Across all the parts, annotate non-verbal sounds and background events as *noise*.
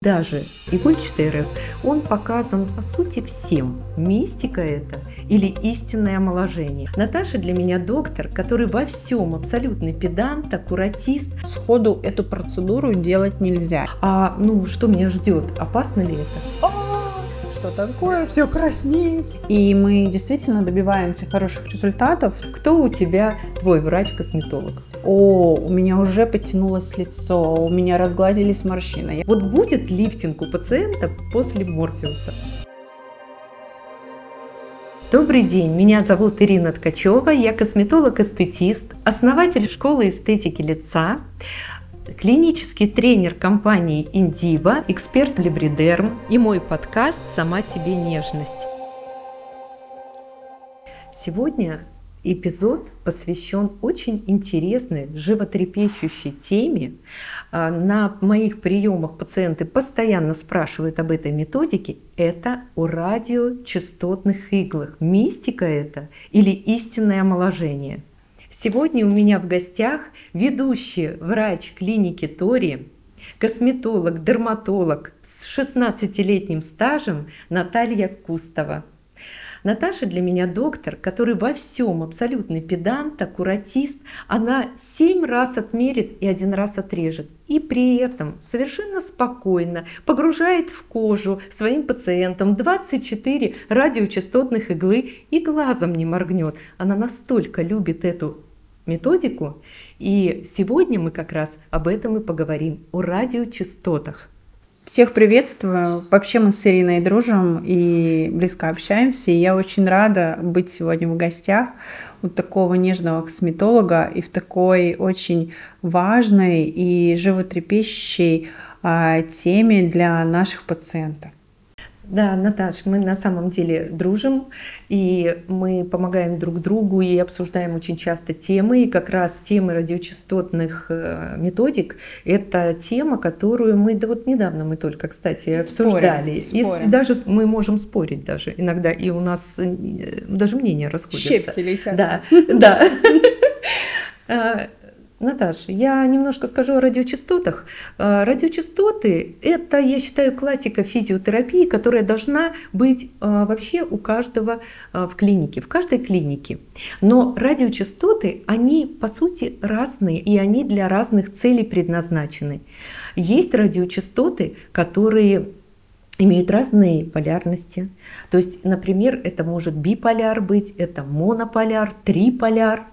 Даже игольчатый РФ, он показан по сути всем. Мистика это или истинное омоложение. Наташа для меня доктор, который во всем абсолютный педант, аккуратист. Сходу эту процедуру делать нельзя. А ну что меня ждет? Опасно ли это? Что такое, все краснеет. И мы действительно добиваемся хороших результатов. Кто у тебя твой врач-косметолог? О, у меня уже подтянулось лицо, у меня разгладились морщины. Вот будет лифтинг у пациента после Морфеуса? Добрый день, меня зовут Ирина Ткачева, я косметолог-эстетист, основатель школы эстетики лица, клинический тренер компании Индиба, эксперт Либридерм и мой подкаст «Сама себе нежность». Сегодня эпизод посвящен очень интересной, животрепещущей теме. А, на моих приемах пациенты постоянно спрашивают об этой методике. Это о радиочастотных иглах. Мистика это или истинное омоложение? Сегодня у меня в гостях ведущий врач клиники Тори, косметолог, дерматолог с 16-летним стажем Наталья Кустова. Наташа для меня доктор, который во всем абсолютный педант, аккуратист. Она семь раз отмерит и один раз отрежет. И при этом совершенно спокойно погружает в кожу своим пациентам 24 радиочастотных иглы и глазом не моргнет. Она настолько любит эту методику. И сегодня мы как раз об этом и поговорим, о радиочастотах. Всех приветствую. Вообще мы с Ириной дружим и близко общаемся. И я очень рада быть сегодня в гостях у такого нежного косметолога и в такой очень важной и животрепещущей а, теме для наших пациентов. Да, Наташ, мы на самом деле дружим, и мы помогаем друг другу и обсуждаем очень часто темы. И как раз темы радиочастотных э, методик – это тема, которую мы, да вот недавно мы только, кстати, обсуждали. Спорим, спорим. И даже мы можем спорить даже иногда, и у нас э, даже мнения расходятся. Щепки летят. Да, *laughs* да. *laughs* Наташа, я немножко скажу о радиочастотах. Э, радиочастоты – это, я считаю, классика физиотерапии, которая должна быть э, вообще у каждого э, в клинике, в каждой клинике. Но радиочастоты, они по сути разные, и они для разных целей предназначены. Есть радиочастоты, которые имеют разные полярности. То есть, например, это может биполяр быть, это монополяр, триполяр.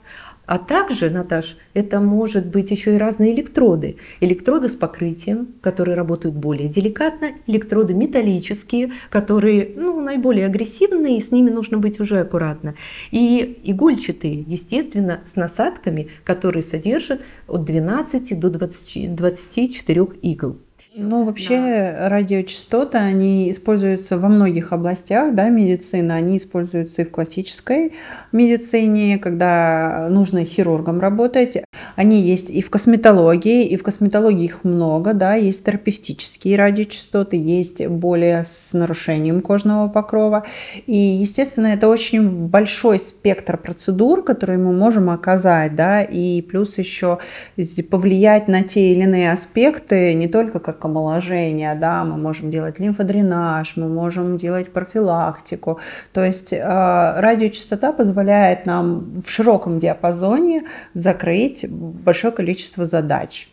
А также, Наташ, это может быть еще и разные электроды. Электроды с покрытием, которые работают более деликатно, электроды металлические, которые ну, наиболее агрессивные, и с ними нужно быть уже аккуратно. И игольчатые, естественно, с насадками, которые содержат от 12 до 20, 24 игл. Ну, вообще да. радиочастоты, они используются во многих областях да, медицины. Они используются и в классической медицине, когда нужно хирургам работать. Они есть и в косметологии, и в косметологии их много, да, есть терапевтические радиочастоты, есть более с нарушением кожного покрова. И, естественно, это очень большой спектр процедур, которые мы можем оказать, да, и плюс еще повлиять на те или иные аспекты, не только как омоложение, да, мы можем делать лимфодренаж, мы можем делать профилактику. То есть э, радиочастота позволяет нам в широком диапазоне закрыть большое количество задач.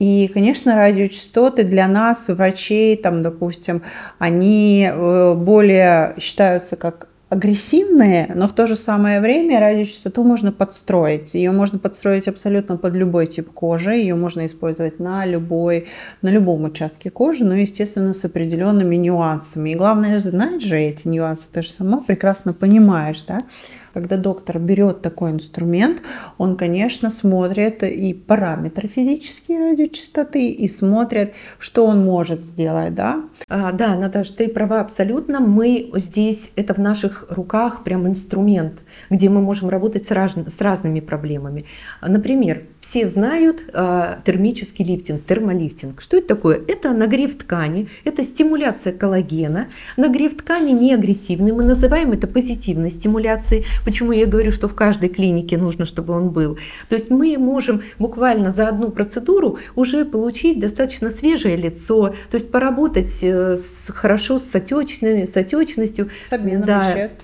И, конечно, радиочастоты для нас, врачей, там, допустим, они э, более считаются как агрессивные, но в то же самое время радиочастоту можно подстроить. Ее можно подстроить абсолютно под любой тип кожи, ее можно использовать на, любой, на любом участке кожи, но, естественно, с определенными нюансами. И главное знать же эти нюансы, ты же сама прекрасно понимаешь, да? Когда доктор берет такой инструмент, он, конечно, смотрит и параметры физические радиочастоты, и смотрит, что он может сделать, да? А, да, Наташа, ты права абсолютно. Мы здесь, это в наших руках прям инструмент, где мы можем работать с, раз, с разными проблемами. Например, все знают э, термический лифтинг, термолифтинг. Что это такое? Это нагрев ткани, это стимуляция коллагена. Нагрев ткани не агрессивный, мы называем это позитивной стимуляцией. Почему я говорю, что в каждой клинике нужно, чтобы он был? То есть мы можем буквально за одну процедуру уже получить достаточно свежее лицо, то есть поработать э, с, хорошо с отечными, с отечностью. С обменом да, веществ.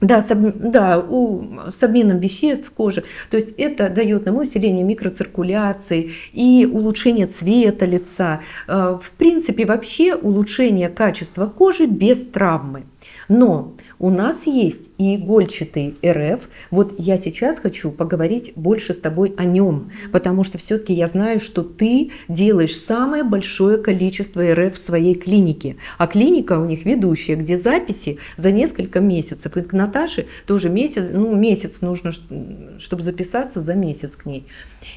Да, с, да у, с обменом веществ в коже. То есть это дает нам усиление микроциркуляции и улучшение цвета лица. Э, В принципе, вообще улучшение качества кожи без травмы. Но у нас есть и игольчатый РФ. Вот я сейчас хочу поговорить больше с тобой о нем, потому что все-таки я знаю, что ты делаешь самое большое количество РФ в своей клинике. А клиника у них ведущая, где записи за несколько месяцев. И к Наташе тоже месяц, ну месяц нужно, чтобы записаться за месяц к ней.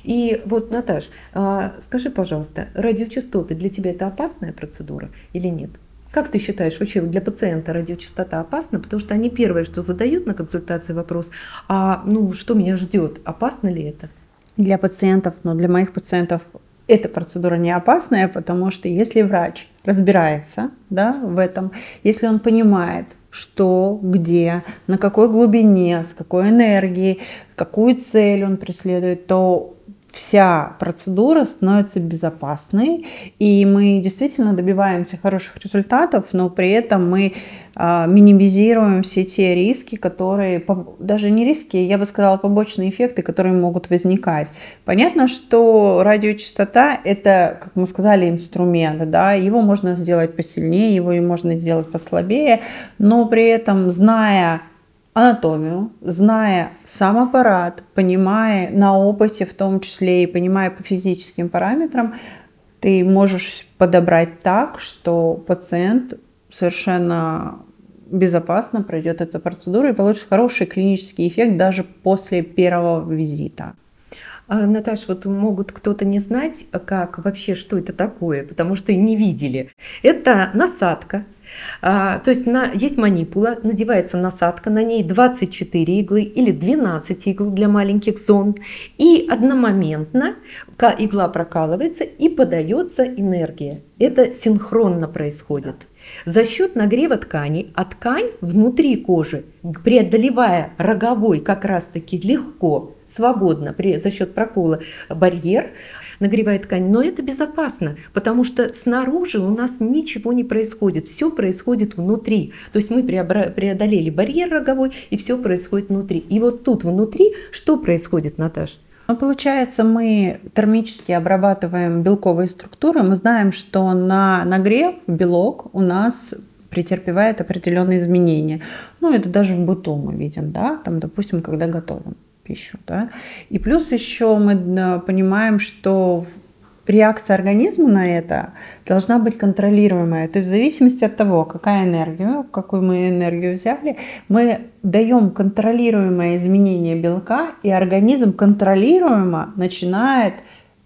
И вот, Наташ, а, скажи, пожалуйста, радиочастоты для тебя это опасная процедура или нет? Как ты считаешь, вообще для пациента радиочастота опасна? Потому что они первое, что задают на консультации вопрос, а ну что меня ждет, опасно ли это? Для пациентов, но для моих пациентов эта процедура не опасная, потому что если врач разбирается да, в этом, если он понимает, что, где, на какой глубине, с какой энергией, какую цель он преследует, то вся процедура становится безопасной, и мы действительно добиваемся хороших результатов, но при этом мы а, минимизируем все те риски, которые, даже не риски, я бы сказала, побочные эффекты, которые могут возникать. Понятно, что радиочастота – это, как мы сказали, инструмент, да, его можно сделать посильнее, его можно сделать послабее, но при этом, зная анатомию, зная сам аппарат, понимая на опыте в том числе и понимая по физическим параметрам, ты можешь подобрать так, что пациент совершенно безопасно пройдет эту процедуру и получит хороший клинический эффект даже после первого визита. А, Наташ, вот могут кто-то не знать, как вообще, что это такое, потому что не видели. Это насадка. А, то есть на, есть манипула, надевается насадка, на ней 24 иглы или 12 игл для маленьких зон. И одномоментно игла прокалывается и подается энергия. Это синхронно происходит. За счет нагрева ткани, а ткань внутри кожи, преодолевая роговой как раз-таки легко, свободно при, за счет прокола барьер, нагревает ткань. Но это безопасно, потому что снаружи у нас ничего не происходит, все происходит внутри. То есть мы преодолели барьер роговой, и все происходит внутри. И вот тут внутри что происходит, Наташ? Ну, получается, мы термически обрабатываем белковые структуры. Мы знаем, что на нагрев белок у нас претерпевает определенные изменения. Ну, это даже в быту мы видим, да, там, допустим, когда готовим пищу, да. И плюс еще мы да, понимаем, что реакция организма на это должна быть контролируемая. То есть в зависимости от того, какая энергия, какую мы энергию взяли, мы даем контролируемое изменение белка, и организм контролируемо начинает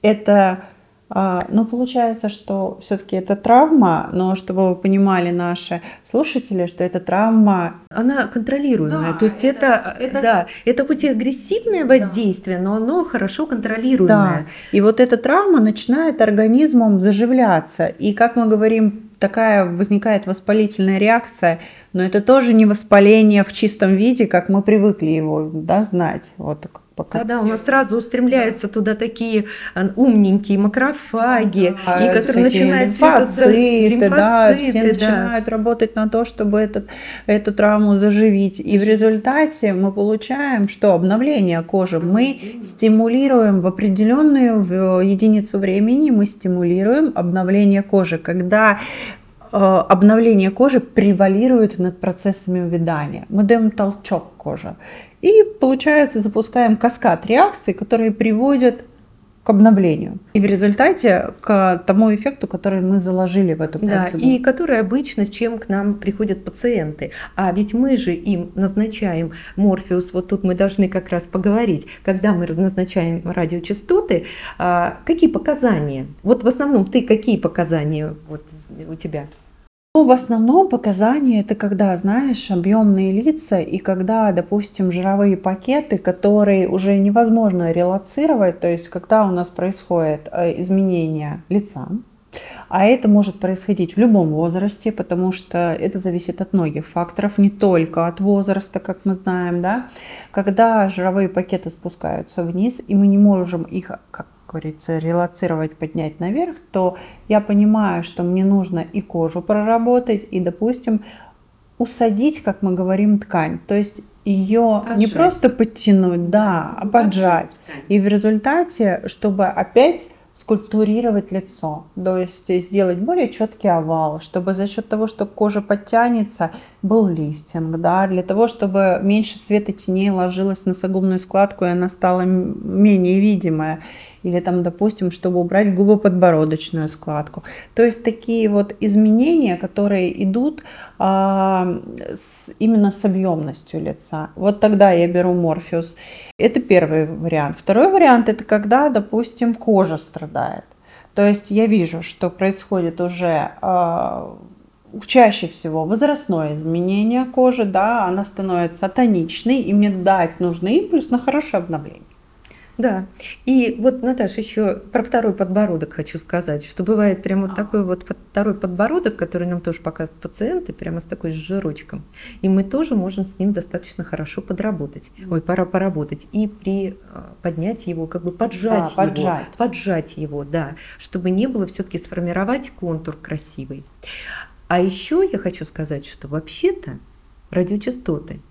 это а, Ну, получается, что все-таки это травма, но чтобы вы понимали наши слушатели, что это травма Она контролируемая. Да, То есть это, это- это- да, это хоть и агрессивное воздействие, но оно хорошо Да, контролируемое. и вот эта травма начинает организмом заживляться. И как мы говорим, такая возникает воспалительная реакция, но это тоже не воспаление в чистом виде, как мы привыкли его да, знать. Вот пока. Да, да, у нас сразу устремляются туда такие а, умненькие макрофаги, А, и всё это за- лимфоциты, да, все лимфоциты, да. начинают работать на то, чтобы этот, эту травму заживить. И в результате мы получаем, что обновление кожи. Мы стимулируем в определенную в единицу времени, мы стимулируем обновление кожи. Когда э, обновление кожи превалирует над процессами увядания. Мы даем толчок коже. И, получается, запускаем каскад реакций, которые приводят к обновлению. И в результате к тому эффекту, который мы заложили в эту Да, и которые обычно с чем к нам приходят пациенты. А ведь мы же им назначаем морфеус, вот тут мы должны как раз поговорить, когда мы назначаем радиочастоты, а, какие показания? Вот в основном ты какие показания вот у тебя? Ну, в основном показания это когда, знаешь, объемные лица и когда, допустим, жировые пакеты, которые уже невозможно релацировать, то есть когда у нас происходит э, изменение лица, А это может происходить в любом возрасте, потому что это зависит от многих факторов, не только от возраста, как мы знаем, да. Когда жировые пакеты спускаются вниз, и мы не можем их, как говорится, релацировать, поднять наверх, то я понимаю, что мне нужно и кожу проработать, и, допустим, усадить, как мы говорим, ткань. То есть ее не просто подтянуть, да, а поджать. И в результате, чтобы опять скульптурировать лицо, то есть сделать более четкий овал, чтобы за счет того, что кожа подтянется, был лифтинг, да, для того, чтобы меньше света теней ложилось на согубную складку, и она стала менее видимая или там, допустим, чтобы убрать губоподбородочную складку. То есть такие вот изменения, которые идут а, с, именно с объемностью лица. Вот тогда я беру Морфеус. Это первый вариант. Второй вариант это когда, допустим, кожа страдает. То есть я вижу, что происходит уже э, чаще всего возрастное изменение кожи, да, она становится тоничной, и мне дать нужный импульс на хорошее обновление. Да. И вот, Наташа, еще про второй подбородок хочу сказать, что бывает прямо вот такой вот второй подбородок, который нам тоже показывают пациенты, прямо с такой жирочком. И мы тоже можем с ним достаточно хорошо подработать. Ой, пора поработать. И при а, поднять его, как бы поджать да, его. Поджать. Поджать его, да. Чтобы не было все-таки сформировать контур красивый. А еще я хочу сказать, что вообще-то радиочастоты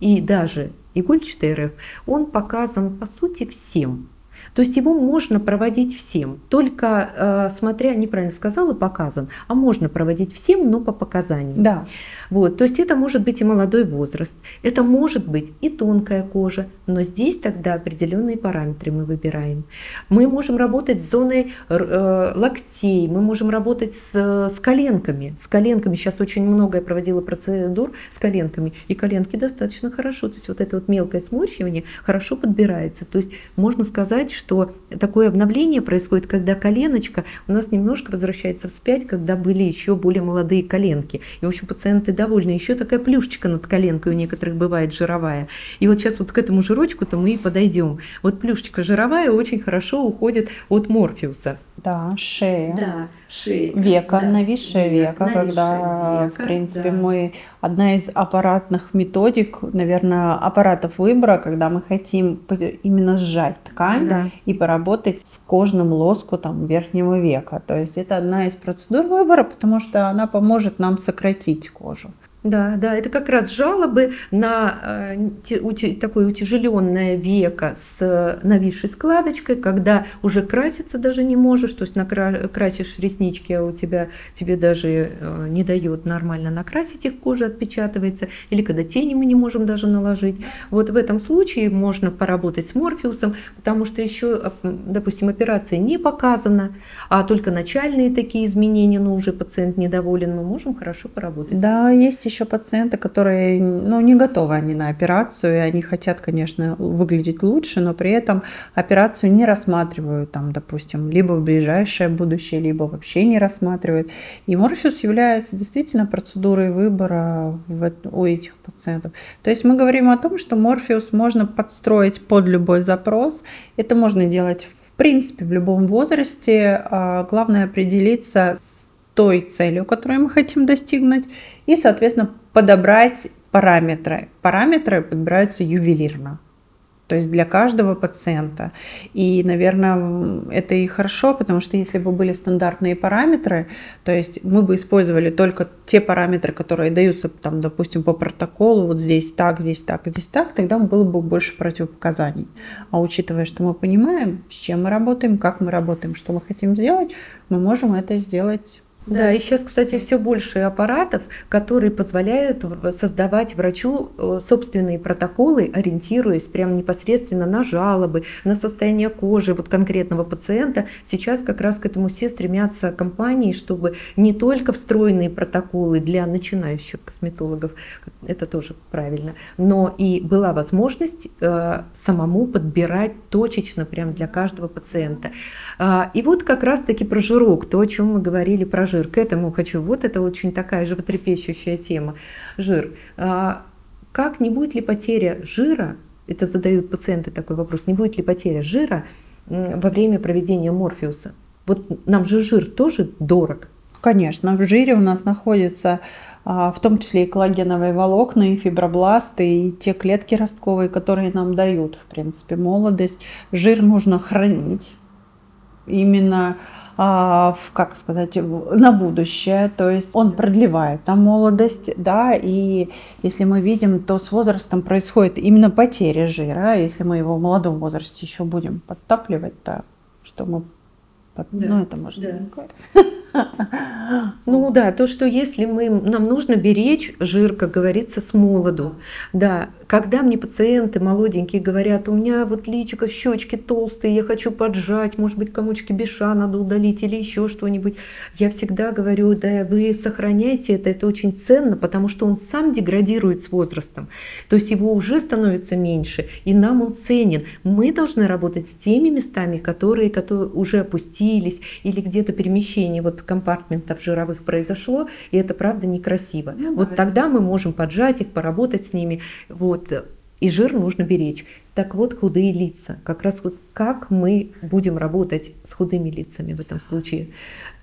и даже игольчатый РФ, он показан по сути всем. То есть его можно проводить всем, только э, смотря, неправильно сказала, показан, а можно проводить всем, но по показаниям. Да. Вот, то есть это может быть и молодой возраст, это может быть и тонкая кожа, но здесь тогда определенные параметры мы выбираем. Мы можем работать с зоной э, локтей, мы можем работать с, с коленками. С коленками сейчас очень много я проводила процедур с коленками, и коленки достаточно хорошо, то есть вот это вот мелкое сморщивание хорошо подбирается. То есть можно сказать, что такое обновление происходит, когда коленочка у нас немножко возвращается вспять, когда были еще более молодые коленки. И, в общем, пациенты довольны. Еще такая плюшечка над коленкой у некоторых бывает жировая. И вот сейчас вот к этому жирочку-то мы и подойдем. Вот плюшечка жировая очень хорошо уходит от морфеуса. Да, шея. Да, шея. Века, да. нависшее века, нависшее когда, века, в принципе, да. мы одна из аппаратных методик, наверное, аппаратов выбора, когда мы хотим именно сжать ткань да. и поработать с кожным лоскутом верхнего века. То есть это одна из процедур выбора, потому что она поможет нам сократить кожу. Да, да, это как раз жалобы на э, такое утяжеленное веко с нависшей складочкой, когда уже краситься даже не можешь, то есть накрасишь реснички, а у тебя тебе даже э, не дает нормально накрасить их, кожа отпечатывается, или когда тени мы не можем даже наложить. Вот в этом случае можно поработать с морфеусом, потому что еще, допустим, операция не показана, а только начальные такие изменения, но уже пациент недоволен, мы можем хорошо поработать. Да, есть еще еще пациенты, которые ну, не готовы они на операцию, и они хотят, конечно, выглядеть лучше, но при этом операцию не рассматривают, там, допустим, либо в ближайшее будущее, либо вообще не рассматривают. И Морфеус является действительно процедурой выбора в, у этих пациентов. То есть мы говорим о том, что Морфеус можно подстроить под любой запрос. Это можно делать в принципе в любом возрасте. А главное определиться с той целью, которую мы хотим достигнуть, и, соответственно, подобрать параметры. Параметры подбираются ювелирно. То есть для каждого пациента. И, наверное, это и хорошо, потому что если бы были стандартные параметры, то есть мы бы использовали только те параметры, которые даются, там, допустим, по протоколу, вот здесь так, здесь так, здесь так, тогда было бы больше противопоказаний. А учитывая, что мы понимаем, с чем мы работаем, как мы работаем, что мы хотим сделать, мы можем это сделать да, и сейчас, кстати, все больше аппаратов, которые позволяют создавать врачу э, собственные протоколы, ориентируясь прямо непосредственно на жалобы, на состояние кожи вот конкретного пациента. Сейчас как раз к этому все стремятся компании, чтобы не только встроенные протоколы для начинающих косметологов, это тоже правильно, но и была возможность э, самому подбирать точечно прямо для каждого пациента. Э, и вот как раз-таки про жирок, то, о чем мы говорили про жир жир. К этому хочу. Вот это очень такая животрепещущая тема. Жир. А, как не будет ли потеря жира, это задают пациенты такой вопрос, не будет ли потеря жира во время проведения морфеуса? Вот нам же жир тоже дорог. Конечно, в жире у нас находится а, в том числе и коллагеновые волокна, и фибробласты, и те клетки ростковые, которые нам дают, в принципе, молодость. Жир нужно хранить именно как сказать, на будущее, то есть он продлевает там молодость, да, и если мы видим, то с возрастом происходит именно потеря жира, если мы его в молодом возрасте еще будем подтапливать, то что мы да. Ну, это можно да. *laughs* *laughs* Ну да, то, что если мы, нам нужно беречь жир, как говорится, с молоду. Да, когда мне пациенты молоденькие говорят, у меня вот личико, щечки толстые, я хочу поджать, может быть, комочки беша надо удалить или еще что-нибудь, я всегда говорю, да, вы сохраняйте это, это очень ценно, потому что он сам деградирует с возрастом. То есть его уже становится меньше, и нам он ценен. Мы должны работать с теми местами, которые, которые уже опустились или где-то перемещение вот компартментов жировых произошло, и это правда некрасиво. Ну, вот да. тогда мы можем поджать их, поработать с ними. Вот и жир нужно беречь. Так вот, худые лица. Как раз вот как мы будем работать с худыми лицами в этом случае.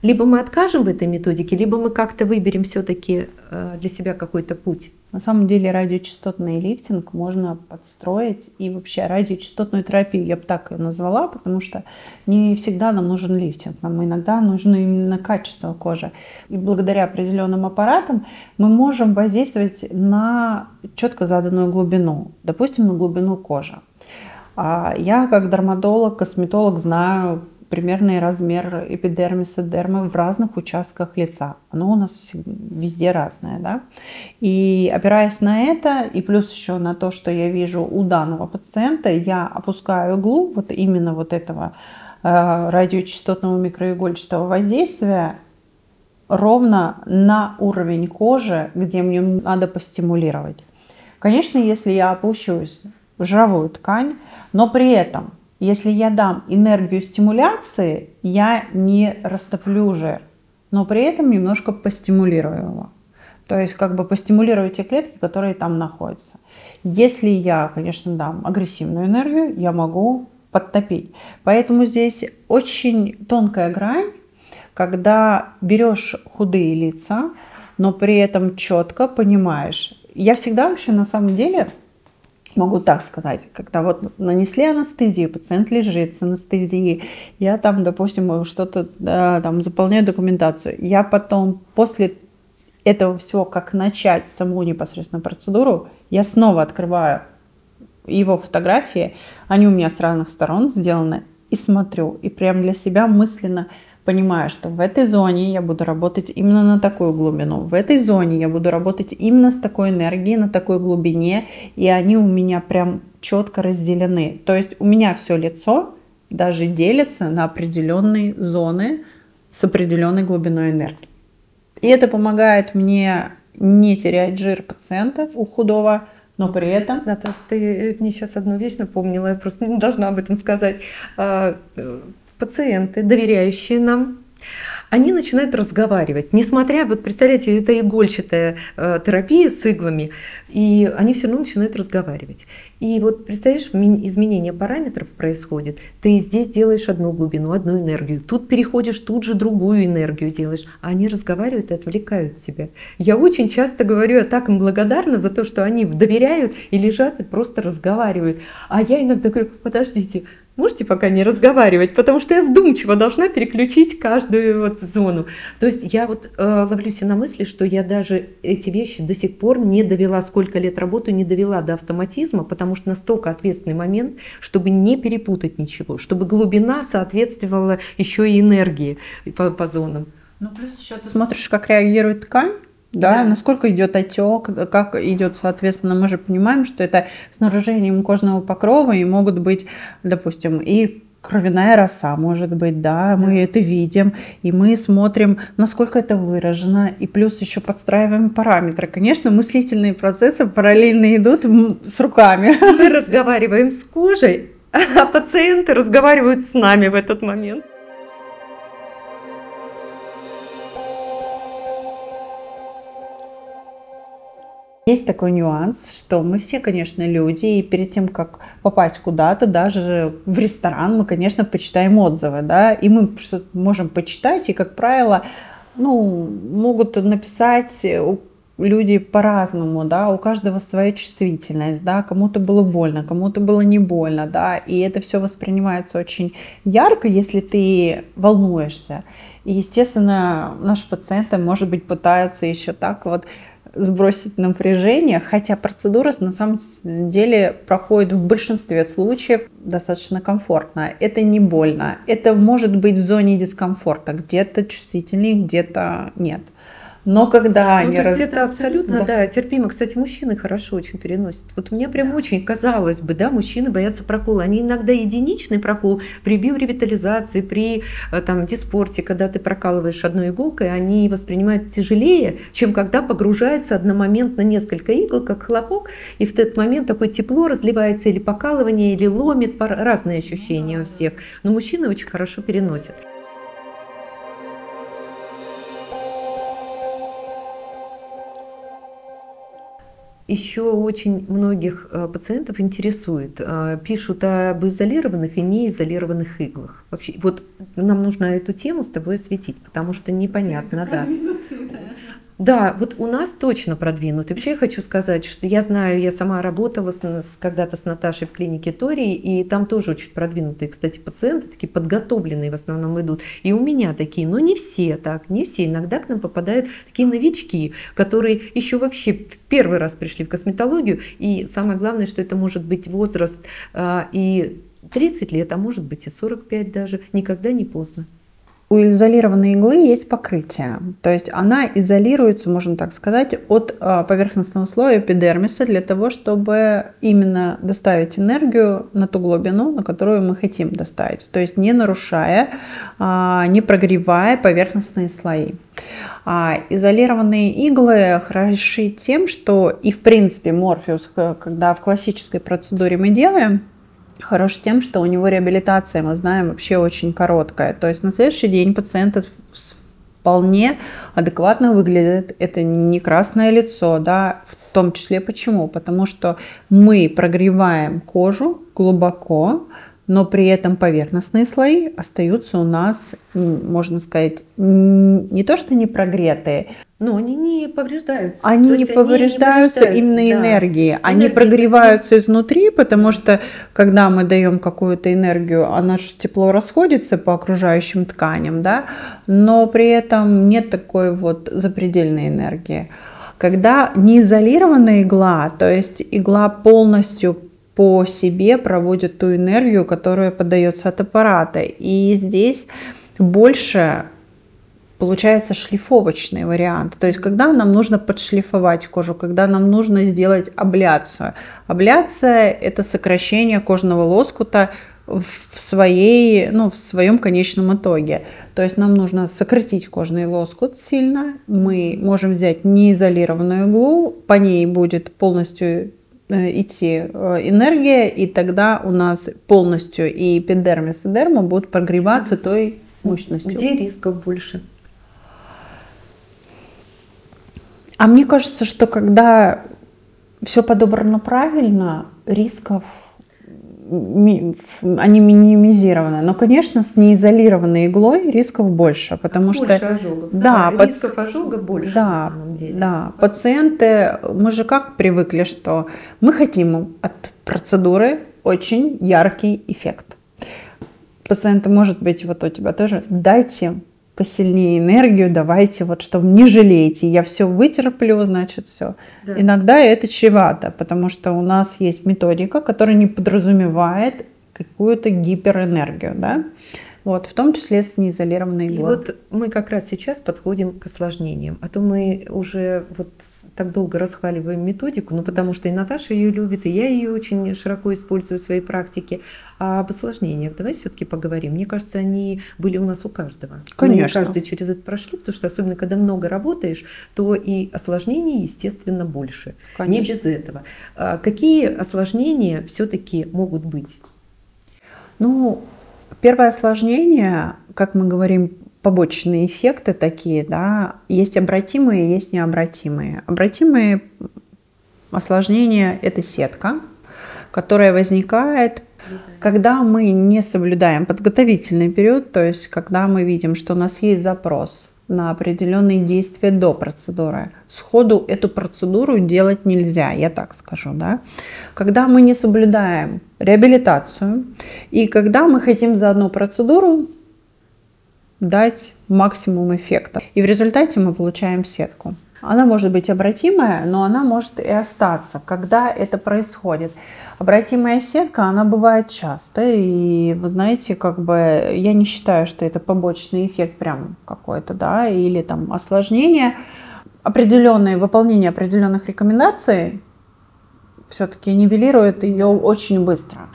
Либо мы откажем в этой методике, либо мы как-то выберем все-таки э, для себя какой-то путь. На самом деле радиочастотный лифтинг можно подстроить и вообще радиочастотную терапию я бы так ее назвала, потому что не всегда нам нужен лифтинг, нам иногда нужно именно качество кожи. И благодаря определенным аппаратам мы можем воздействовать на четко заданную глубину, допустим, на глубину кожи. А я как дерматолог, косметолог знаю примерный размер эпидермиса, дермы в разных участках лица. Оно у нас везде разное. Да? И опираясь на это, и плюс еще на то, что я вижу у данного пациента, я опускаю иглу вот именно вот этого э, радиочастотного микроигольчатого воздействия ровно на уровень кожи, где мне надо постимулировать. Конечно, если я опущусь жировую ткань, но при этом если я дам энергию стимуляции, я не растоплю жир, но при этом немножко постимулирую его. То есть как бы постимулирую те клетки, которые там находятся. Если я, конечно, дам агрессивную энергию, я могу подтопить. Поэтому здесь очень тонкая грань, когда берешь худые лица, но при этом четко понимаешь. Я всегда вообще на самом деле могу так сказать, когда вот нанесли анестезию, пациент лежит с анестезией, я там, допустим, что-то да, там заполняю документацию, я потом после этого всего, как начать саму непосредственно процедуру, я снова открываю его фотографии, они у меня с разных сторон сделаны, и смотрю, и прям для себя мысленно понимаю, что в этой зоне я буду работать именно на такую глубину, в этой зоне я буду работать именно с такой энергией, на такой глубине, и они у меня прям четко разделены. То есть у меня все лицо даже делится на определенные зоны с определенной глубиной энергии. И это помогает мне не терять жир пациента у худого, но при этом... Наташа, ты мне сейчас одну вещь напомнила, я просто не должна об этом сказать а, э, пациенты, доверяющие нам, они начинают разговаривать, несмотря, вот представляете, это игольчатая э, терапия с иглами, и они все равно начинают разговаривать. И вот представляешь, изменение параметров происходит, ты здесь делаешь одну глубину, одну энергию, тут переходишь, тут же другую энергию делаешь, а они разговаривают и отвлекают тебя. Я очень часто говорю, я так им благодарна за то, что они доверяют и лежат и просто разговаривают. А я иногда говорю, подождите, можете пока не разговаривать, потому что я вдумчиво должна переключить каждую вот зону. То есть я вот э, ловлю себя на мысли, что я даже эти вещи до сих пор не довела, сколько лет работаю, не довела до автоматизма, потому что настолько ответственный момент, чтобы не перепутать ничего, чтобы глубина соответствовала еще и энергии по, по зонам. Ну, плюс еще ты смотришь, как реагирует ткань, да, да, насколько идет отек, как идет, соответственно, мы же понимаем, что это с нарушением кожного покрова и могут быть, допустим, и кровяная роса, может быть, да, мы это видим, и мы смотрим, насколько это выражено, и плюс еще подстраиваем параметры. Конечно, мыслительные процессы параллельно идут с руками. Мы разговариваем с кожей, а пациенты разговаривают с нами в этот момент. Есть такой нюанс, что мы все, конечно, люди, и перед тем, как попасть куда-то, даже в ресторан, мы, конечно, почитаем отзывы, да, и мы что-то можем почитать, и, как правило, ну, могут написать люди по-разному, да, у каждого своя чувствительность, да, кому-то было больно, кому-то было не больно, да, и это все воспринимается очень ярко, если ты волнуешься. И, естественно, наши пациенты, может быть, пытаются еще так вот сбросить напряжение, хотя процедура на самом деле проходит в большинстве случаев достаточно комфортно. Это не больно. Это может быть в зоне дискомфорта. Где-то чувствительнее, где-то нет. Но когда ну, они... То есть раз... это абсолютно, да. да, терпимо. Кстати, мужчины хорошо очень переносят. Вот мне прям очень казалось бы, да, мужчины боятся прокола. Они иногда единичный прокол при биоревитализации, при э, там, диспорте, когда ты прокалываешь одной иголкой, они воспринимают тяжелее, чем когда погружается одномоментно несколько игл, как хлопок, и в этот момент такое тепло разливается или покалывание, или ломит, разные ощущения у всех. Но мужчины очень хорошо переносят. Еще очень многих э, пациентов интересует, э, пишут об изолированных и неизолированных иглах. Вообще, вот нам нужно эту тему с тобой осветить, потому что непонятно, да. Да, вот у нас точно продвинутый. Вообще я хочу сказать, что я знаю, я сама работала с, с, когда-то с Наташей в клинике Тори, и там тоже очень продвинутые, кстати, пациенты, такие подготовленные в основном идут. И у меня такие, но не все так, не все. Иногда к нам попадают такие новички, которые еще вообще в первый раз пришли в косметологию, и самое главное, что это может быть возраст а, и 30 лет, а может быть и 45 даже, никогда не поздно у изолированной иглы есть покрытие. То есть она изолируется, можно так сказать, от а, поверхностного слоя эпидермиса для того, чтобы именно доставить энергию на ту глубину, на которую мы хотим доставить. То есть не нарушая, а, не прогревая поверхностные слои. А изолированные иглы хороши тем, что и в принципе морфеус, когда в классической процедуре мы делаем, хорош тем, что у него реабилитация, мы знаем, вообще очень короткая. То есть на следующий день пациент вполне адекватно выглядит. Это не красное лицо, да, в том числе почему? Потому что мы прогреваем кожу глубоко, но при этом поверхностные слои остаются у нас, можно сказать, не то что не прогретые, но они не повреждаются. Они не повреждаются, не повреждаются именно да. энергией. Они Энергия. прогреваются изнутри, потому что когда мы даем какую-то энергию, она же тепло расходится по окружающим тканям, да, но при этом нет такой вот запредельной энергии. Когда не изолированная игла, то есть игла полностью по себе проводит ту энергию, которая подается от аппарата. И здесь больше получается шлифовочный вариант. То есть, когда нам нужно подшлифовать кожу, когда нам нужно сделать абляцию. Абляция – это сокращение кожного лоскута в, своей, ну, в своем конечном итоге. То есть нам нужно сократить кожный лоскут сильно. Мы можем взять неизолированную иглу, по ней будет полностью Э, идти э, энергия, и тогда у нас полностью и эпидермис, и дерма будут прогреваться той мощностью. Где рисков больше? А мне кажется, что когда все подобрано правильно, рисков они минимизированы. Но, конечно, с неизолированной иглой рисков больше, потому больше что... ожогов. Да, да рисков ожога больше да, на самом деле. Да, пациенты, мы же как привыкли, что мы хотим от процедуры очень яркий эффект. Пациенты, может быть, вот у тебя тоже, дайте посильнее энергию, давайте вот, чтобы не жалейте, я все вытерплю, значит, все. Да. Иногда это чревато, потому что у нас есть методика, которая не подразумевает какую-то гиперэнергию, да. Вот, в том числе с неизолированной. И вот мы как раз сейчас подходим к осложнениям. А то мы уже вот так долго расхваливаем методику, ну потому что и Наташа ее любит, и я ее очень широко использую в своей практике. А об осложнениях давай все-таки поговорим. Мне кажется, они были у нас у каждого. Конечно. Мы каждый через это прошли, потому что особенно когда много работаешь, то и осложнений, естественно, больше. Конечно. Не без этого. А какие осложнения все-таки могут быть? Ну, Первое осложнение, как мы говорим, побочные эффекты такие, да, есть обратимые, есть необратимые. Обратимые Осложнение – это сетка, которая возникает, когда мы не соблюдаем подготовительный период, то есть когда мы видим, что у нас есть запрос на определенные действия до процедуры. Сходу эту процедуру делать нельзя, я так скажу. Да? Когда мы не соблюдаем реабилитацию и когда мы хотим за одну процедуру дать максимум эффекта. И в результате мы получаем сетку. Она может быть обратимая, но она может и остаться, когда это происходит. Обратимая сетка, она бывает часто, и вы знаете, как бы я не считаю, что это побочный эффект прям какой-то, да, или там осложнение. Определенное выполнение определенных рекомендаций все-таки нивелирует ее очень быстро.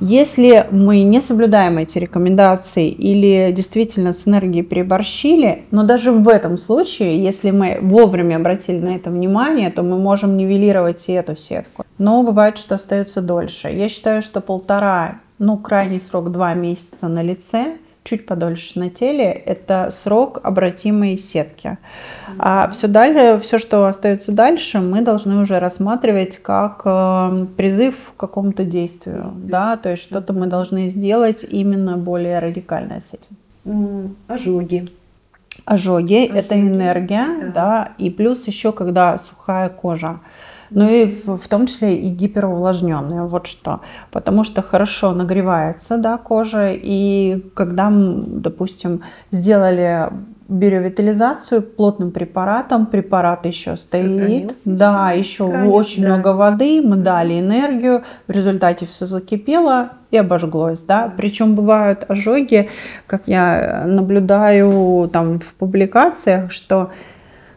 Если мы не соблюдаем эти рекомендации или действительно с энергией переборщили, но даже в этом случае, если мы вовремя обратили на это внимание, то мы можем нивелировать и эту сетку. Но бывает, что остается дольше. Я считаю, что полтора, ну крайний срок два месяца на лице – чуть подольше на теле, это срок обратимой сетки. А все дальше, все, что остается дальше, мы должны уже рассматривать как э, призыв к какому-то действию, да, то есть что-то мы должны сделать именно более радикальное с этим. Ожоги. Ожоги, Ожоги это энергия, да. да, и плюс еще когда сухая кожа но и в, в том числе и гиперувлажненные. Вот что. Потому что хорошо нагревается да, кожа, и когда, допустим, сделали биоревитализацию плотным препаратом, препарат еще стоит, да, еще Конечно, очень да. много воды, мы дали энергию, в результате все закипело и обожглось, да. Причем бывают ожоги, как я наблюдаю там в публикациях, что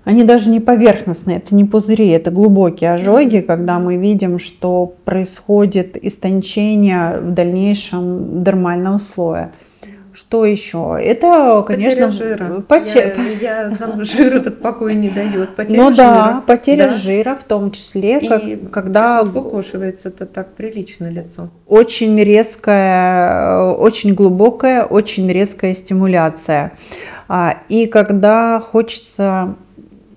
они даже не поверхностные, это не пузыри, это глубокие ожоги, когда мы видим, что происходит истончение в дальнейшем дермального слоя. Что еще? Это, конечно, потеря жира. Потеря... Я, я, нам жир этот покой не дает. Потеря ну жира. да, потеря да. жира в том числе, как, И когда скукошивается это так прилично лицо. Очень резкая, очень глубокая, очень резкая стимуляция. А, и когда хочется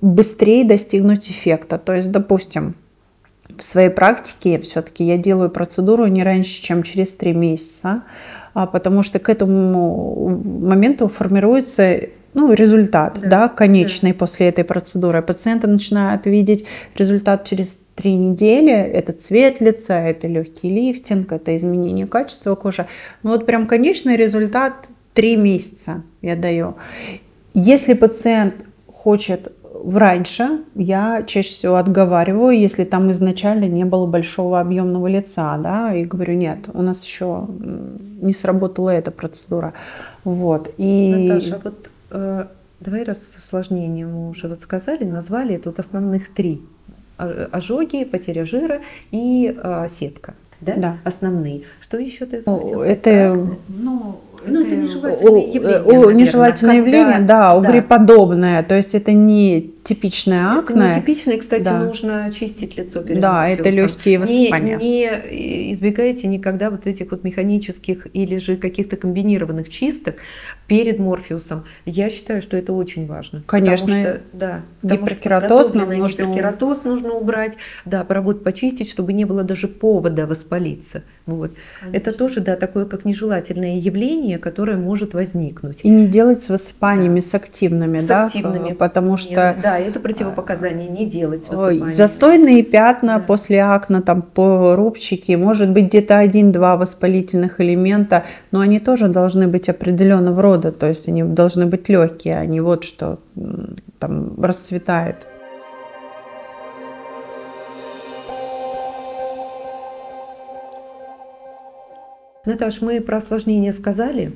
быстрее достигнуть эффекта. То есть, допустим, в своей практике все-таки я делаю процедуру не раньше, чем через три месяца, а потому что к этому моменту формируется ну, результат, да, да конечный да. после этой процедуры. Пациенты начинают видеть результат через три недели. Это цвет лица, это легкий лифтинг, это изменение качества кожи. Ну вот прям конечный результат три месяца я даю. Если пациент хочет раньше я чаще всего отговариваю, если там изначально не было большого объемного лица, да, и говорю, нет, у нас еще не сработала эта процедура. Вот. И... Наташа, а вот э, давай раз осложнение мы уже вот сказали, назвали тут основных три. Ожоги, потеря жира и э, сетка. Да? да. Основные. Что еще ты заметила? Это, ну, ну, это, нежелательное явление. О, наверное, нежелательное когда... явление, да, угреподобное. Да. То есть это не типичная акне. Это нетипичное, кстати, да. нужно чистить лицо перед Да, морфеусом. это легкие высыпания. Не, не избегайте никогда вот этих вот механических или же каких-то комбинированных чисток перед морфеусом. Я считаю, что это очень важно. Конечно. Потому что, да, гиперкератоз нужно... Гиперкератоз нужно убрать, да, поработать, почистить, чтобы не было даже повода воспалиться. Вот. Это тоже, да, такое как нежелательное явление, которое может возникнуть. И не делать с высыпаниями, да. с активными, с да? активными. Потому что... Да, это противопоказание, не делать с высыпаниями. Застойные пятна да. после акне, там, по рубчики, может быть где-то один-два воспалительных элемента, но они тоже должны быть определенного рода, то есть они должны быть легкие, а не вот что там расцветает. Наташ, мы про осложнения сказали,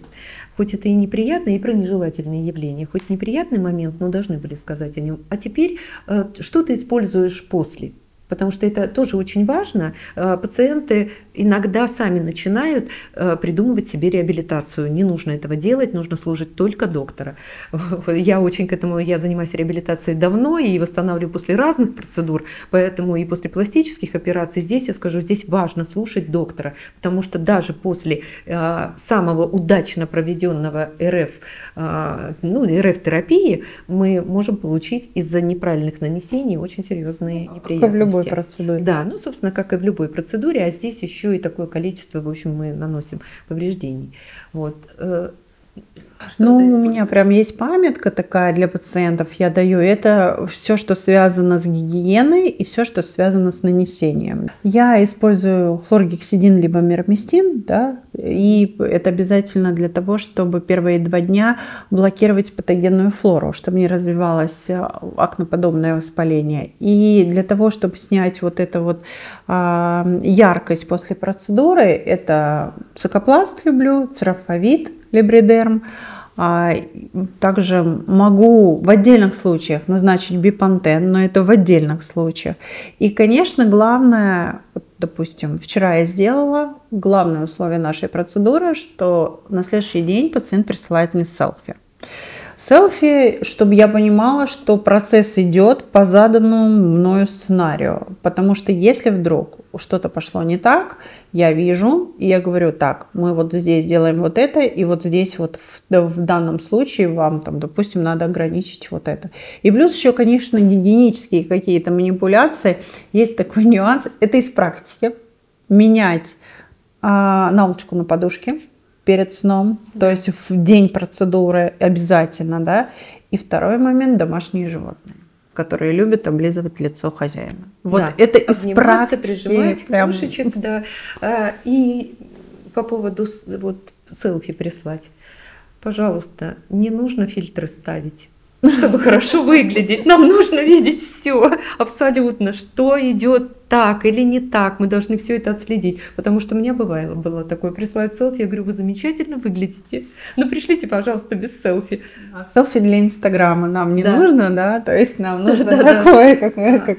хоть это и неприятное, и про нежелательные явления. Хоть неприятный момент, но должны были сказать о нем. А теперь, э, что ты используешь после? потому что это тоже очень важно. Э, пациенты иногда сами начинают э, придумывать себе реабилитацию. Не нужно этого делать, нужно служить только доктора. *laughs* Я очень к этому, я занимаюсь реабилитацией давно и восстанавливаю после разных процедур, поэтому и после пластических операций здесь, я скажу, здесь важно слушать доктора, потому что даже после э, самого удачно проведенного РФ, ну, РФ-терапии мы можем получить из-за неправильных нанесений очень серьезные неприятности любой процедуре. Да, ну, собственно, как и в любой процедуре, а здесь еще и такое количество, в общем, мы наносим повреждений. Вот. Э, ну, у меня прям есть памятка такая для пациентов. Я даю это все, что связано с гигиеной и все, что связано с нанесением. Я использую хлоргексидин либо мироместин, да, и это обязательно для того, чтобы первые два дня блокировать патогенную флору, чтобы не развивалось э, акноподобное воспаление. И для того, чтобы снять вот эту вот а, яркость после процедуры, это цикопласт люблю, церафовид, либридерм, а, также могу в отдельных случаях назначить бипантен, но это в отдельных случаях. И, конечно, главное, допустим, вчера я сделала, главное условие нашей процедуры, что на следующий день пациент присылает мне селфи селфи, чтобы я понимала, что процесс идет по заданному мною сценарию. Потому что если вдруг что-то пошло не так, я вижу, и я говорю, так, мы вот здесь делаем вот это, и вот здесь вот в, в данном случае вам там, допустим, надо ограничить вот это. И плюс еще, конечно, гигиенические какие-то манипуляции. Есть такой *laughs* нюанс, это из практики. Менять а, наволочку на подушке, перед сном, то есть в день процедуры обязательно, да. И второй момент – домашние животные которые любят облизывать лицо хозяина. Вот да, это из практики. прижимать прям... кошечек, да. А, и по поводу вот селфи прислать. Пожалуйста, не нужно фильтры ставить чтобы хорошо выглядеть. Нам нужно видеть все абсолютно, что идет так или не так. Мы должны все это отследить. Потому что у меня бывало было такое, присылают селфи, я говорю, вы замечательно выглядите. Ну пришлите, пожалуйста, без селфи. А селфи для Инстаграма нам не да. нужно, да? То есть нам *laughs* нужно такое, как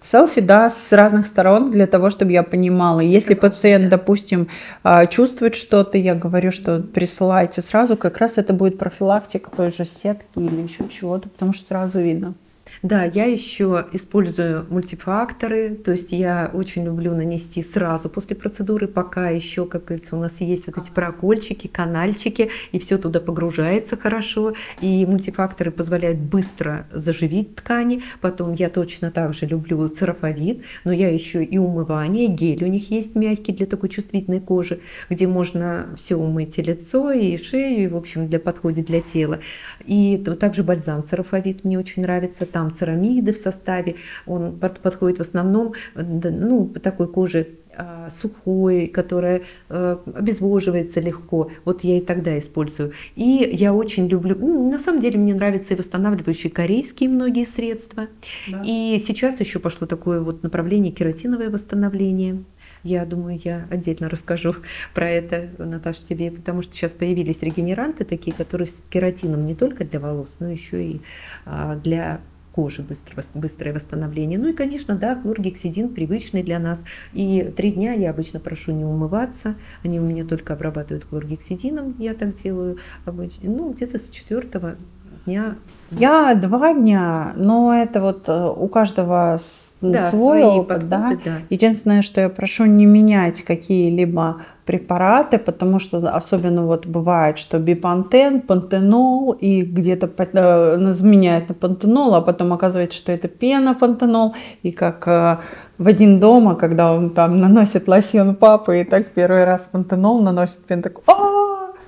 селфи, да, с разных сторон для того, чтобы я понимала. Если пациент, допустим, а, чувствует что-то, я говорю, что присылайте сразу, как раз это будет профилактика той же сетки или еще чего-то, потому что сразу видно. Да, я еще использую мультифакторы, то есть я очень люблю нанести сразу после процедуры, пока еще, как говорится, у нас есть вот эти прокольчики, канальчики, и все туда погружается хорошо, и мультифакторы позволяют быстро заживить ткани. Потом я точно так же люблю церафовид, но я еще и умывание, гель у них есть мягкий для такой чувствительной кожи, где можно все умыть и лицо, и шею, и, в общем, для подходит для тела. И также бальзам церафовид мне очень нравится, там церамиды в составе, он подходит в основном ну, такой коже а, сухой, которая э, обезвоживается легко. Вот я и тогда использую. И я очень люблю, ну, на самом деле мне нравятся и восстанавливающие корейские многие средства. Да. И сейчас еще пошло такое вот направление кератиновое восстановление. Я думаю, я отдельно расскажу *laughs* про это, Наташа, тебе, потому что сейчас появились регенеранты такие, которые с кератином не только для волос, но еще и а, для кожи, быстро, быстрое восстановление. Ну и, конечно, да, хлоргексидин привычный для нас. И три дня я обычно прошу не умываться. Они у меня только обрабатывают хлоргексидином, я так делаю обычно. Ну, где-то с четвертого дня. Я два дня, но это вот э, у каждого да, свой опыт, подходы, да? да. Единственное, что я прошу не менять какие-либо препараты, потому что особенно вот бывает, что бипантен, пантенол и где-то э, заменяет на пантенол, а потом оказывается, что это пена пантенол, и как э, в один дома, когда он там наносит лосьон папы, и так первый раз пантенол наносит пен, такой, а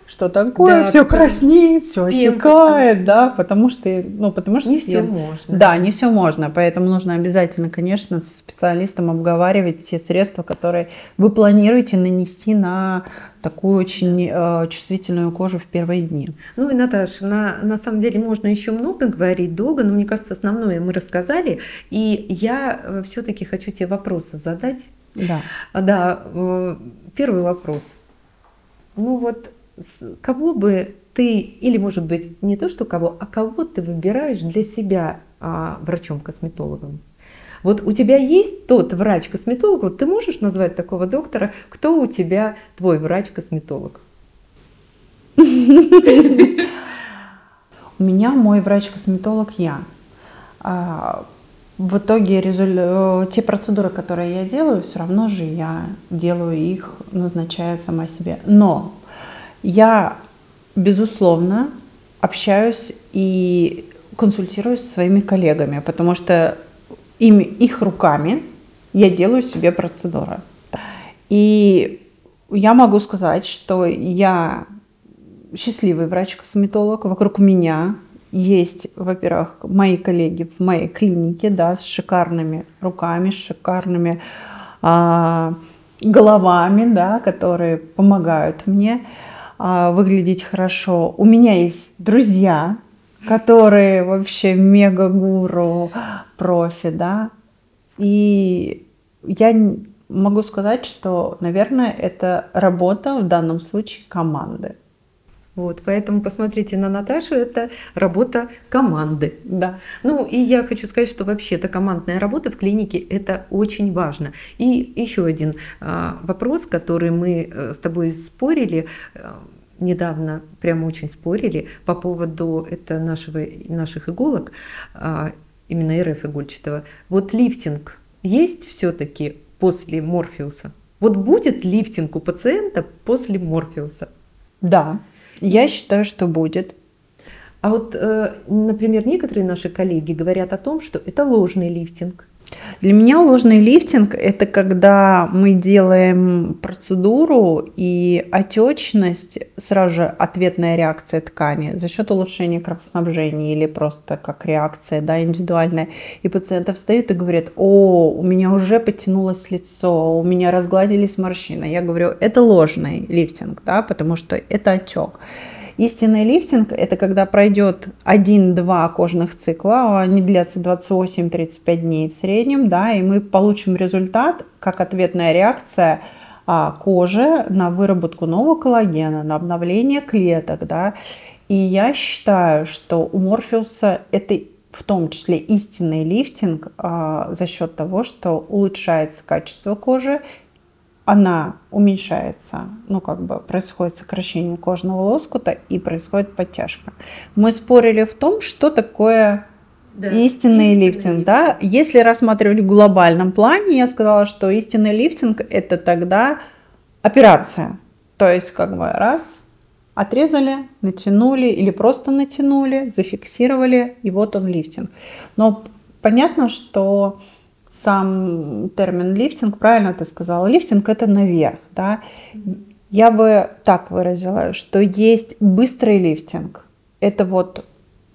что такое, да, все краснеет, все отекает, да, потому что, ну, потому что не все можно. Да, не все можно, поэтому нужно обязательно, конечно, с специалистом обговаривать те средства, которые вы планируете нанести на такую очень э, чувствительную кожу в первые дни. Ну и Наташа, на, на самом деле можно еще много говорить, долго, но мне кажется, основное мы рассказали, и я э, все-таки хочу тебе вопросы задать. Да. Да, э, первый вопрос. Ну вот кого бы ты, или может быть не то, что кого, а кого ты выбираешь для себя а, врачом-косметологом? Вот у тебя есть тот врач-косметолог, вот ты можешь назвать такого доктора, кто у тебя твой врач-косметолог? У меня мой врач-косметолог я. А, в итоге резуль... те процедуры, которые я делаю, все равно же я делаю их, назначая сама себе. Но я, безусловно, общаюсь и консультируюсь со своими коллегами, потому что ими, их руками я делаю себе процедуры. И я могу сказать, что я счастливый врач-косметолог. Вокруг меня есть, во-первых, мои коллеги в моей клинике, да, с шикарными руками, с шикарными а, головами, да, которые помогают мне выглядеть хорошо. У меня есть друзья, которые вообще мега-гуру, профи, да. И я могу сказать, что, наверное, это работа в данном случае команды. Вот, поэтому посмотрите на Наташу, это работа команды. Да. Ну и я хочу сказать, что вообще эта командная работа в клинике это очень важно. И еще один а, вопрос, который мы э, с тобой спорили э, недавно, прямо очень спорили по поводу это нашего, наших иголок, а, именно РФ игольчатого. Вот лифтинг есть все-таки после Морфеуса? Вот будет лифтинг у пациента после Морфеуса? Да. Я считаю, что будет. А вот, э, например, некоторые наши коллеги говорят о том, что это ложный лифтинг. Для меня ложный лифтинг – это когда мы делаем процедуру, и отечность, сразу же ответная реакция ткани за счет улучшения кровоснабжения или просто как реакция да, индивидуальная. И пациент встает и говорит, о, у меня уже потянулось лицо, у меня разгладились морщины. Я говорю, это ложный лифтинг, да, потому что это отек. Истинный лифтинг – это когда пройдет 1-2 кожных цикла, они длятся 28-35 дней в среднем, да, и мы получим результат как ответная реакция а, кожи на выработку нового коллагена, на обновление клеток, да. И я считаю, что у Морфеуса это в том числе истинный лифтинг а, за счет того, что улучшается качество кожи она уменьшается, ну как бы происходит сокращение кожного лоскута и происходит подтяжка. Мы спорили в том, что такое да, истинный, истинный лифтинг, лифтинг, да. Если рассматривать в глобальном плане, я сказала, что истинный лифтинг это тогда операция. То есть как бы раз отрезали, натянули или просто натянули, зафиксировали, и вот он лифтинг. Но понятно, что сам термин лифтинг, правильно ты сказала, лифтинг это наверх, да. Я бы так выразила, что есть быстрый лифтинг. Это вот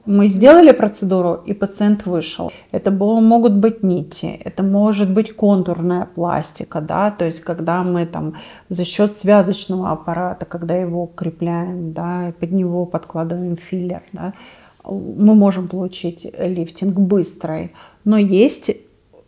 мы сделали процедуру, и пациент вышел. Это было, могут быть нити, это может быть контурная пластика, да, то есть когда мы там за счет связочного аппарата, когда его укрепляем, да, и под него подкладываем филлер, да, мы можем получить лифтинг быстрый. Но есть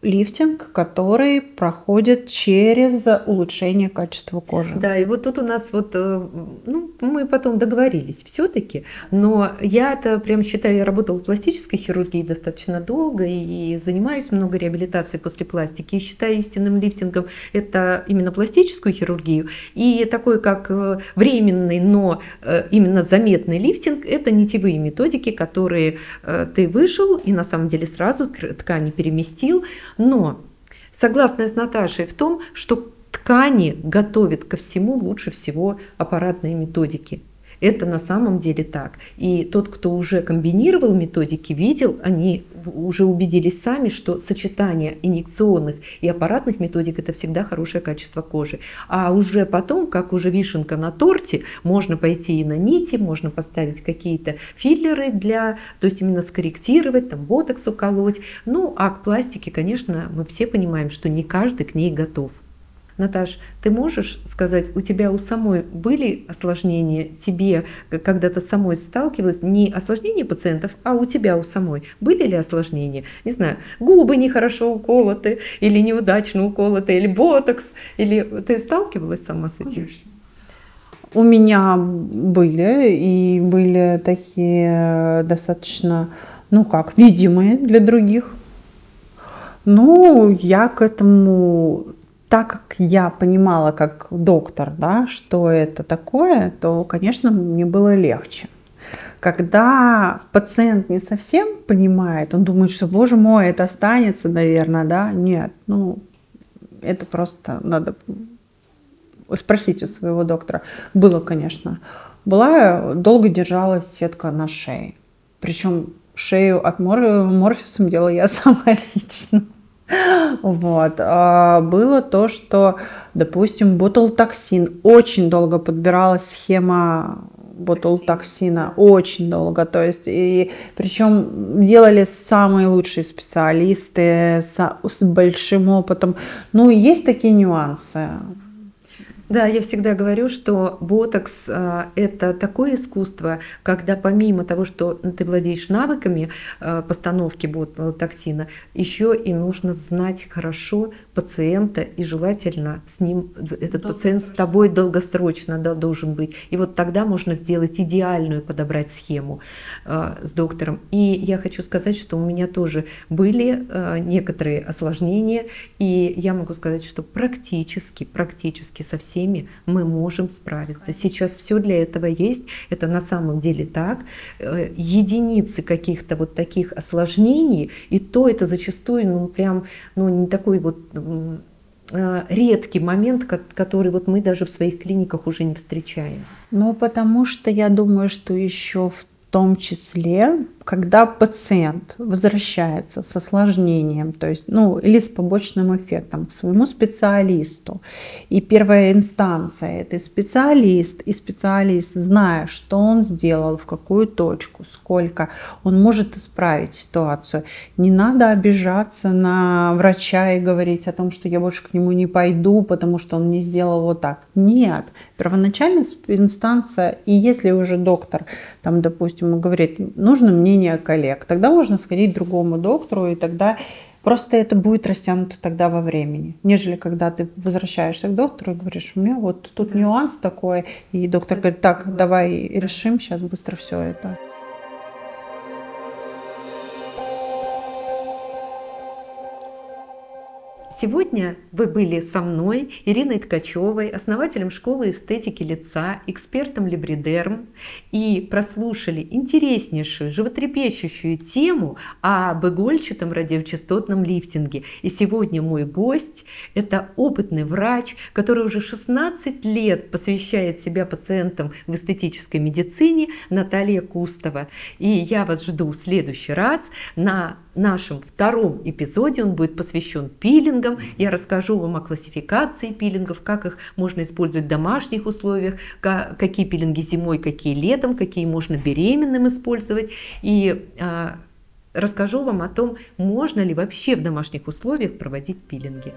лифтинг, который проходит через улучшение качества кожи. Да, и вот тут у нас вот, э, ну, мы потом договорились все-таки, но я это прям считаю, я работала в пластической хирургии достаточно долго и занимаюсь много реабилитацией после пластики, и считаю истинным лифтингом это именно пластическую хирургию, и такой как э, временный, но э, именно заметный лифтинг, это нитевые методики, которые ты вышел и на самом деле сразу ткани переместил, но согласна с Наташей в том, что ткани готовят ко всему лучше всего аппаратные методики. Это на самом деле так. И тот, кто уже комбинировал методики, видел, они уже убедились сами, что сочетание инъекционных и аппаратных методик это всегда хорошее качество кожи. А уже потом, как уже вишенка на торте, можно пойти и на нити, можно поставить какие-то филлеры для, то есть именно скорректировать, там ботокс уколоть. Ну, а к пластике, конечно, мы все понимаем, что не каждый к ней готов. Наташ, ты можешь сказать, у тебя у самой были осложнения, тебе когда-то самой сталкивалась, не осложнения пациентов, а у тебя у самой были ли осложнения? Не знаю, губы нехорошо уколоты, или неудачно уколоты, или ботокс, или ты сталкивалась сама с этим? Конечно. У меня были, и были такие достаточно, ну как, видимые для других. Ну, я к этому так как я понимала как доктор, да, что это такое, то, конечно, мне было легче. Когда пациент не совсем понимает, он думает, что, боже мой, это останется, наверное, да, нет, ну, это просто надо спросить у своего доктора. Было, конечно. Была, долго держалась сетка на шее. Причем шею от мор... морфисом делала я *laughs* сама лично. Вот. А было то, что, допустим, ботулотоксин. Очень долго подбиралась схема ботулотоксина. Очень долго. То есть, и причем делали самые лучшие специалисты с, с большим опытом. Ну, есть такие нюансы. Да, я всегда говорю, что ботокс э, это такое искусство, когда помимо того, что ты владеешь навыками э, постановки ботоксина, еще и нужно знать хорошо пациента и желательно с ним этот пациент с тобой долгосрочно да, должен быть. И вот тогда можно сделать идеальную, подобрать схему э, с доктором. И я хочу сказать, что у меня тоже были э, некоторые осложнения, и я могу сказать, что практически, практически со всеми всеми мы можем справиться. Сейчас все для этого есть, это на самом деле так. Э, единицы каких-то вот таких осложнений, и то это зачастую, ну прям, ну не такой вот э, редкий момент, который вот мы даже в своих клиниках уже не встречаем. Ну, потому что я думаю, что еще в том числе когда пациент возвращается с осложнением, то есть, ну, или с побочным эффектом к своему специалисту, и первая инстанция это специалист, и специалист, зная, что он сделал, в какую точку, сколько, он может исправить ситуацию. Не надо обижаться на врача и говорить о том, что я больше к нему не пойду, потому что он не сделал вот так. Нет, первоначальная инстанция, и если уже доктор, там, допустим, говорит, нужно мне мнение коллег. Тогда можно сходить к другому доктору, и тогда просто это будет растянуто тогда во времени. Нежели когда ты возвращаешься к доктору и говоришь, у меня вот тут нюанс такой, и доктор говорит, так, давай решим сейчас быстро все это. Сегодня вы были со мной, Ириной Ткачевой, основателем школы эстетики лица, экспертом Либридерм, и прослушали интереснейшую, животрепещущую тему об игольчатом радиочастотном лифтинге. И сегодня мой гость – это опытный врач, который уже 16 лет посвящает себя пациентам в эстетической медицине, Наталья Кустова. И я вас жду в следующий раз на нашем втором эпизоде. Он будет посвящен пилингам. Я расскажу вам о классификации пилингов, как их можно использовать в домашних условиях, какие пилинги зимой, какие летом, какие можно беременным использовать. И а, расскажу вам о том, можно ли вообще в домашних условиях проводить пилинги.